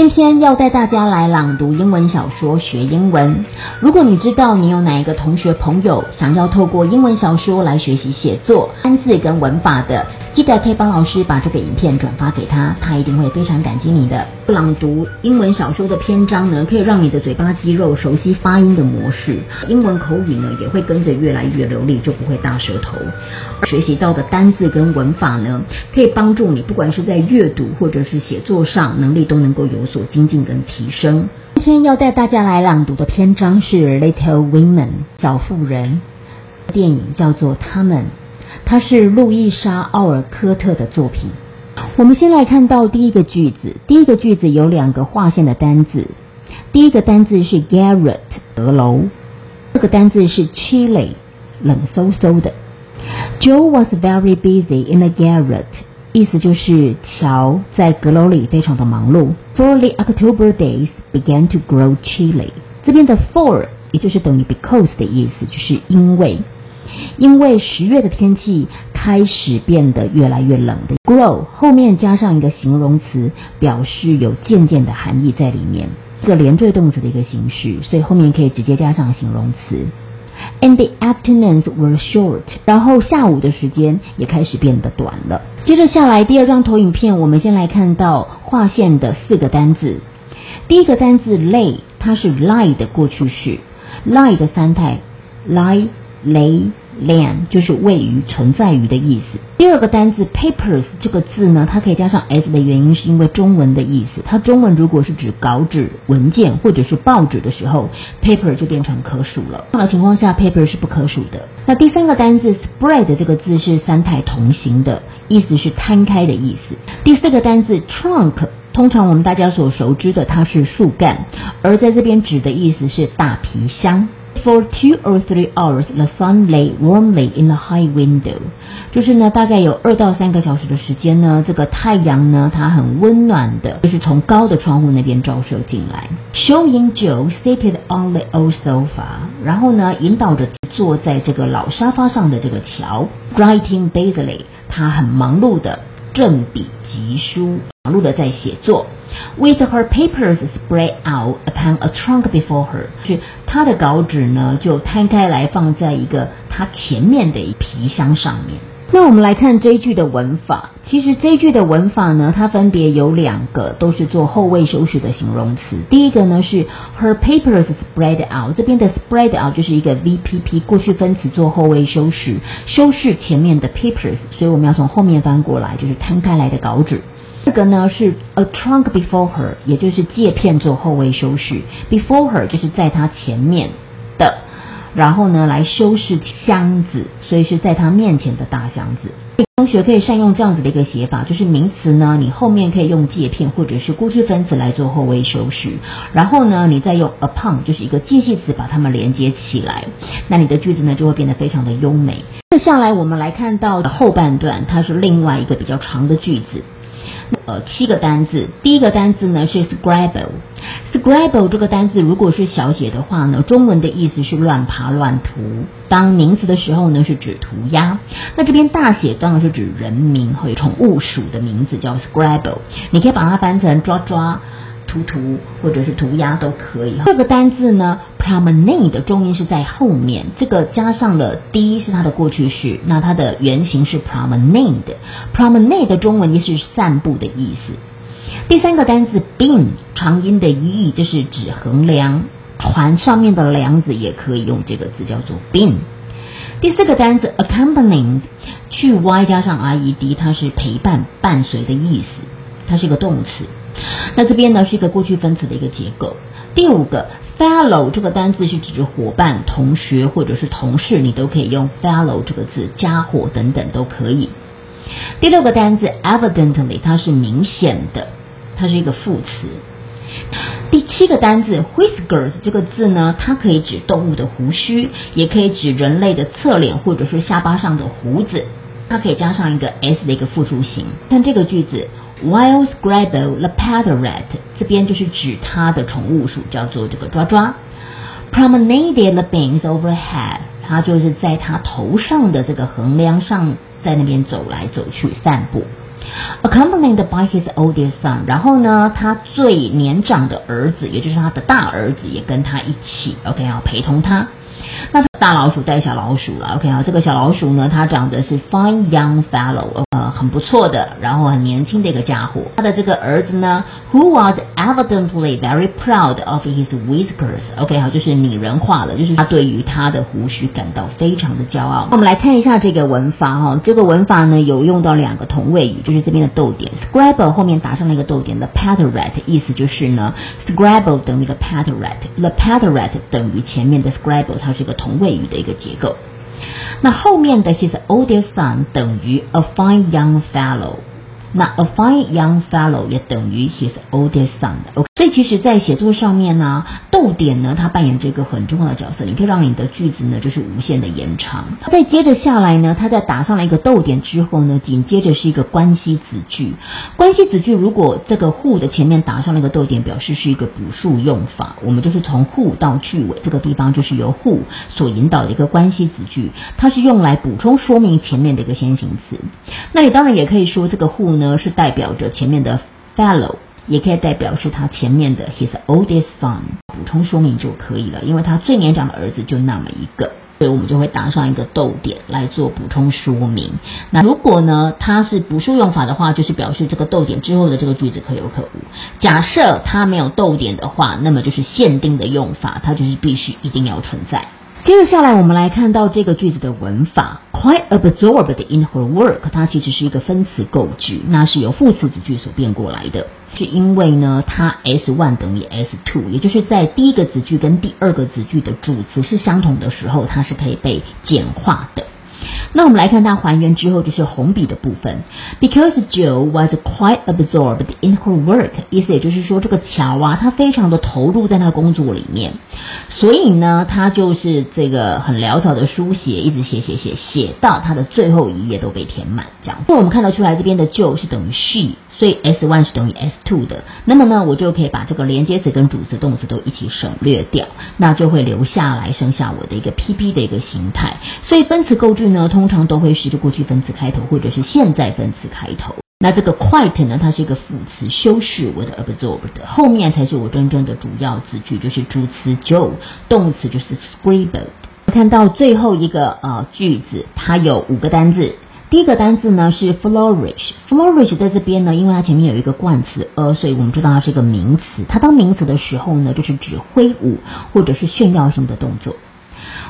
今天要带大家来朗读英文小说学英文。如果你知道你有哪一个同学朋友想要透过英文小说来学习写作、单字跟文法的，记得可以帮老师把这个影片转发给他，他一定会非常感激你的。朗读英文小说的篇章呢，可以让你的嘴巴肌肉熟悉发音的模式，英文口语呢也会跟着越来越流利，就不会大舌头。学习到的单字跟文法呢，可以帮助你不管是在阅读或者是写作上能力都能够有所精进跟提升。今天要带大家来朗读的篇章是《Little Women》小妇人，电影叫做《他们》，它是路易莎·奥尔科特的作品。我们先来看到第一个句子，第一个句子有两个划线的单字，第一个单字是 garret 阁楼，这个单字是 chilly 冷飕飕的。Joe was very busy in the garret，意思就是乔在阁楼里非常的忙碌。For the October days began to grow chilly，这边的 for 也就是等于 because 的意思，就是因为，因为十月的天气开始变得越来越冷的。Grow 后面加上一个形容词，表示有渐渐的含义在里面，一个连缀动词的一个形式，所以后面可以直接加上形容词。And the afternoons were short，然后下午的时间也开始变得短了。接着下来第二张投影片，我们先来看到划线的四个单字。第一个单字 lay，它是 lie 的过去式，lie 的三态，lie、lay、land 就是位于、存在于的意思。第二个单字 papers 这个字呢，它可以加上 s 的原因是因为中文的意思。它中文如果是指稿纸、文件或者是报纸的时候，paper 就变成可数了。这样的情况下，paper 是不可数的。那第三个单字 spread 这个字是三态同形的，意思是摊开的意思。第四个单字 trunk，通常我们大家所熟知的它是树干，而在这边指的意思是大皮箱。For two or three hours, the sun lay warmly in the high window。就是呢，大概有二到三个小时的时间呢，这个太阳呢，它很温暖的，就是从高的窗户那边照射进来。Showing Joe seated on the old sofa，然后呢，引导着坐在这个老沙发上的这个乔，writing busily，他很忙碌的正笔疾书，忙碌的在写作。With her papers spread out upon a trunk before her，是她的稿纸呢就摊开来放在一个她前面的一皮箱上面。那我们来看这一句的文法，其实这一句的文法呢，它分别有两个都是做后位修饰的形容词。第一个呢是 her papers spread out，这边的 spread out 就是一个 VPP 过去分词做后位修饰，修饰前面的 papers，所以我们要从后面翻过来，就是摊开来的稿纸。这个呢是 a trunk before her，也就是借片做后位修饰，before her 就是在她前面的，然后呢来修饰箱子，所以是在他面前的大箱子。同学可以善用这样子的一个写法，就是名词呢，你后面可以用介片或者是过去分词来做后位修饰，然后呢，你再用 upon 就是一个介系词把它们连接起来，那你的句子呢就会变得非常的优美。接下来我们来看到后半段，它是另外一个比较长的句子。呃，七个单字，第一个单字呢是 scribble，scribble 这个单字如果是小写的话呢，中文的意思是乱爬乱涂；当名词的时候呢，是指涂鸦。那这边大写当然是指人名和宠物鼠的名字叫 scribble，你可以把它翻成抓抓。涂涂或者是涂鸦都可以。这个单字呢，promenade 的重音是在后面，这个加上了 d 是它的过去式，那它的原型是 promenade。promenade 的中文意思是散步的意思。第三个单字 beam 长音的意义就是指衡量，船上面的梁子也可以用这个字叫做 beam。第四个单字 accompanying 去 y 加上 i e d，它是陪伴伴随的意思，它是个动词。那这边呢是一个过去分词的一个结构。第五个 fellow 这个单字是指伙伴、同学或者是同事，你都可以用 fellow 这个字，家伙等等都可以。第六个单字 evidently 它是明显的，它是一个副词。第七个单字 whiskers 这个字呢，它可以指动物的胡须，也可以指人类的侧脸或者是下巴上的胡子，它可以加上一个 s 的一个复数形。看这个句子。While Scrabble the parrot，这边就是指它的宠物鼠，叫做这个抓抓。Promenaded the beams overhead，它就是在他头上的这个横梁上，在那边走来走去散步。accompanied by his oldest son。然后呢，他最年长的儿子，也就是他的大儿子，也跟他一起，OK 啊，陪同他。那大老鼠带小老鼠了，OK 啊，这个小老鼠呢，它长得是 fine young fellow，很不错的，然后很年轻的一个家伙。他的这个儿子呢，who was evidently very proud of his whiskers，OK 好，就是拟人化了，就是他对于他的胡须感到非常的骄傲。我们来看一下这个文法哈，这个文法呢有用到两个同位语，就是这边的逗点，Scrabble 后面打上了一个逗点，the pattern，意思就是呢，Scrabble 等于 the pattern，the pattern 等于前面的 Scrabble，它是一个同位语的一个结构。那后面的 his oldest son 等于 a fine young fellow。 那 a fine young fellow 也等于 his oldest son。OK，所以其实，在写作上面呢，逗点呢，它扮演这个很重要的角色。你可以让你的句子呢，就是无限的延长。再接着下来呢，它在打上了一个逗点之后呢，紧接着是一个关系子句。关系子句如果这个 who 的前面打上了一个逗点，表示是一个补数用法。我们就是从 who 到句尾这个地方，就是由 who 所引导的一个关系子句，它是用来补充说明前面的一个先行词。那你当然也可以说这个 who。呢是代表着前面的 fellow，也可以代表是他前面的 his oldest son，补充说明就可以了，因为他最年长的儿子就那么一个，所以我们就会打上一个逗点来做补充说明。那如果呢它是补数用法的话，就是表示这个逗点之后的这个句子可有可无。假设它没有逗点的话，那么就是限定的用法，它就是必须一定要存在。接着下来，我们来看到这个句子的文法，quite absorbed in her work，它其实是一个分词构句，那是由副词子句所变过来的，是因为呢，它 s one 等于 s two，也就是在第一个子句跟第二个子句的主词是相同的时候，它是可以被简化的。那我们来看它还原之后，就是红笔的部分。Because Joe was quite absorbed in her work，意思也就是说，这个乔啊，他非常的投入在那工作里面，所以呢，他就是这个很潦草的书写，一直写写写，写到他的最后一页都被填满。这样，那我们看得出来，这边的 Joe 是等于 she。所以 s one 是等于 s two 的，那么呢，我就可以把这个连接词跟主词、动词都一起省略掉，那就会留下来剩下我的一个 P P 的一个形态。所以分词构句呢，通常都会是过去分词开头或者是现在分词开头。那这个 quite 呢，它是一个副词修饰我的 absorbed，后面才是我真正的主要字句，就是主词 Joe，动词就是 scribbled。看到最后一个呃句子，它有五个单字。第一个单字呢是 flourish，flourish 在这边呢，因为它前面有一个冠词 a，所以我们知道它是一个名词。它当名词的时候呢，就是指挥舞或者是炫耀性的动作。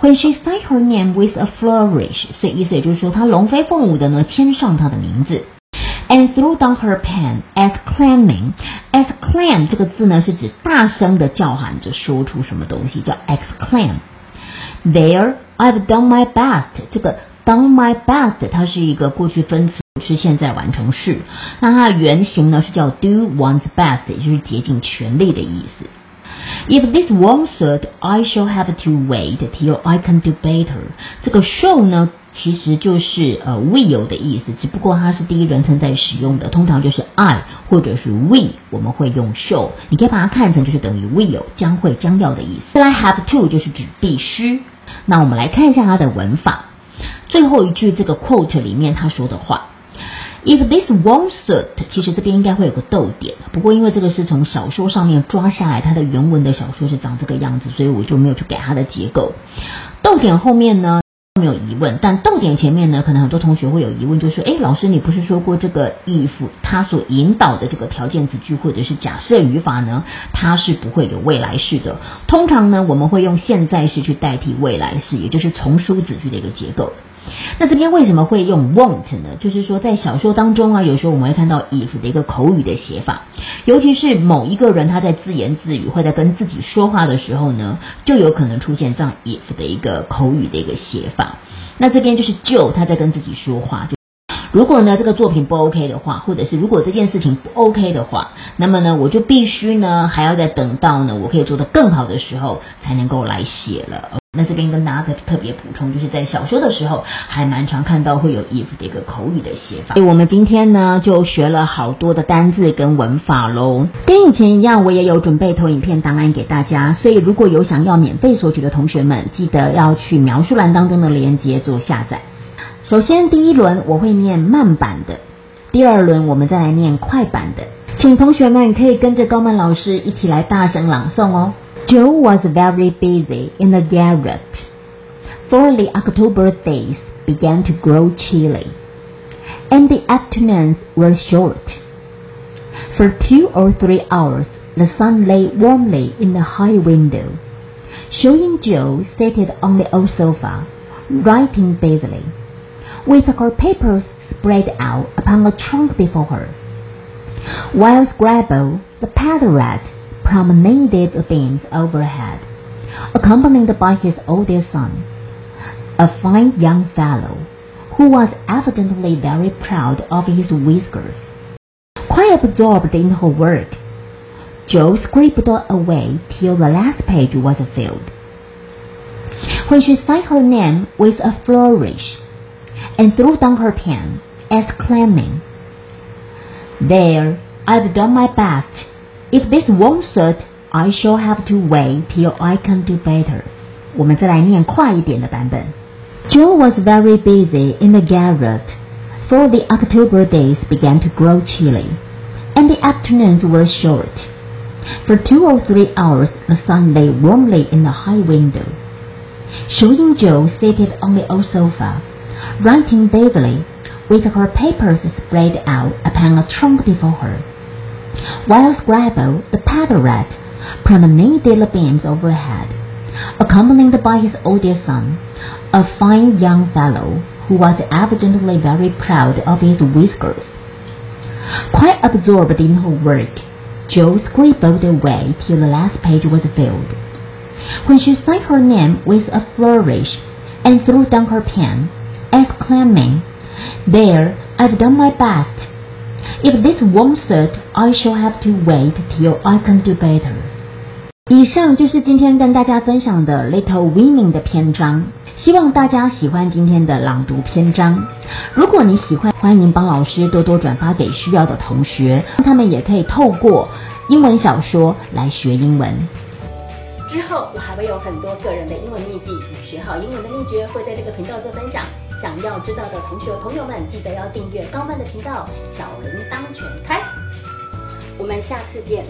When she signed her name with a flourish，所以意思也就是说，她龙飞凤舞的呢签上她的名字。And threw down her pen，exclaiming，exclaim 这个字呢是指大声的叫喊着说出什么东西，叫 exclaim。There I've done my best，这个。Done my best，它是一个过去分词，是现在完成式。那它的原型呢是叫 do one's best，也就是竭尽全力的意思。If this won't suit, I shall have to wait till I can do better。这个 shall 呢，其实就是呃 will 的意思，只不过它是第一人称在使用的，通常就是 I 或者是 we，我们会用 shall。你可以把它看成就是等于 will，将会将要的意思。再来 have to 就是指必须。那我们来看一下它的文法。最后一句这个 quote 里面他说的话，If this won't suit，其实这边应该会有个逗点，不过因为这个是从小说上面抓下来，它的原文的小说是长这个样子，所以我就没有去改它的结构。逗点后面呢？没有疑问，但逗点前面呢，可能很多同学会有疑问，就说，哎，老师，你不是说过这个 if 它所引导的这个条件子句或者是假设语法呢，它是不会有未来式的。通常呢，我们会用现在式去代替未来式，也就是从属子句的一个结构。那这边为什么会用 won't 呢？就是说，在小说当中啊，有时候我们会看到 if 的一个口语的写法，尤其是某一个人他在自言自语或在跟自己说话的时候呢，就有可能出现这样 if 的一个口语的一个写法。那这边就是就他在跟自己说话。就如果呢这个作品不 OK 的话，或者是如果这件事情不 OK 的话，那么呢我就必须呢还要再等到呢我可以做得更好的时候才能够来写了。那这边跟大家特特别补充，就是在小说的时候还蛮常看到会有 if 的一个口语的写法。所以我们今天呢就学了好多的单字跟文法喽。跟以前一样，我也有准备投影片档案给大家，所以如果有想要免费索取的同学们，记得要去描述栏当中的链接做下载。首先第一轮我会念慢版的。第二轮我们再来念快版的，请同学们可以跟着高曼老师一起来大声朗诵哦。Joe was very busy in the garret, for the October days began to grow chilly, and the afternoons were short. For two or three hours, the sun lay warmly in the high window, showing Joe seated on the old sofa, writing busily, with her papers spread out upon a trunk before her. While Scrabble, the pet rat, promenaded the beams overhead, accompanied by his oldest son, a fine young fellow, who was evidently very proud of his whiskers. Quite absorbed in her work, Joe scribbled away till the last page was filled. When she signed her name with a flourish and threw down her pen, exclaiming, There, I've done my best. If this won't suit, I shall have to wait till I can do better. 我们再来念快一点的版本。Joe was very busy in the garret, for the October days began to grow chilly, and the afternoons were short. For two or three hours the sun lay warmly in the high window, showing Joe seated on the old sofa, writing busily, with her papers spread out upon a trunk before her, while Scrabble, the pet rat, promenaded the beams overhead, accompanied by his oldest son, a fine young fellow who was evidently very proud of his whiskers. Quite absorbed in her work, Joe scribbled away till the last page was filled. When she signed her name with a flourish and threw down her pen, exclaiming, There, I've done my best. If this won't suit, I shall have to wait till I can do better. 以上就是今天跟大家分享的 Little Women 的篇章，希望大家喜欢今天的朗读篇章。如果你喜欢，欢迎帮老师多多转发给需要的同学，让他们也可以透过英文小说来学英文。之后我还会有很多个人的英文秘籍学好英文的秘诀会在这个频道做分享。想要知道的同学朋友们，记得要订阅高曼的频道，小铃铛全开。我们下次见。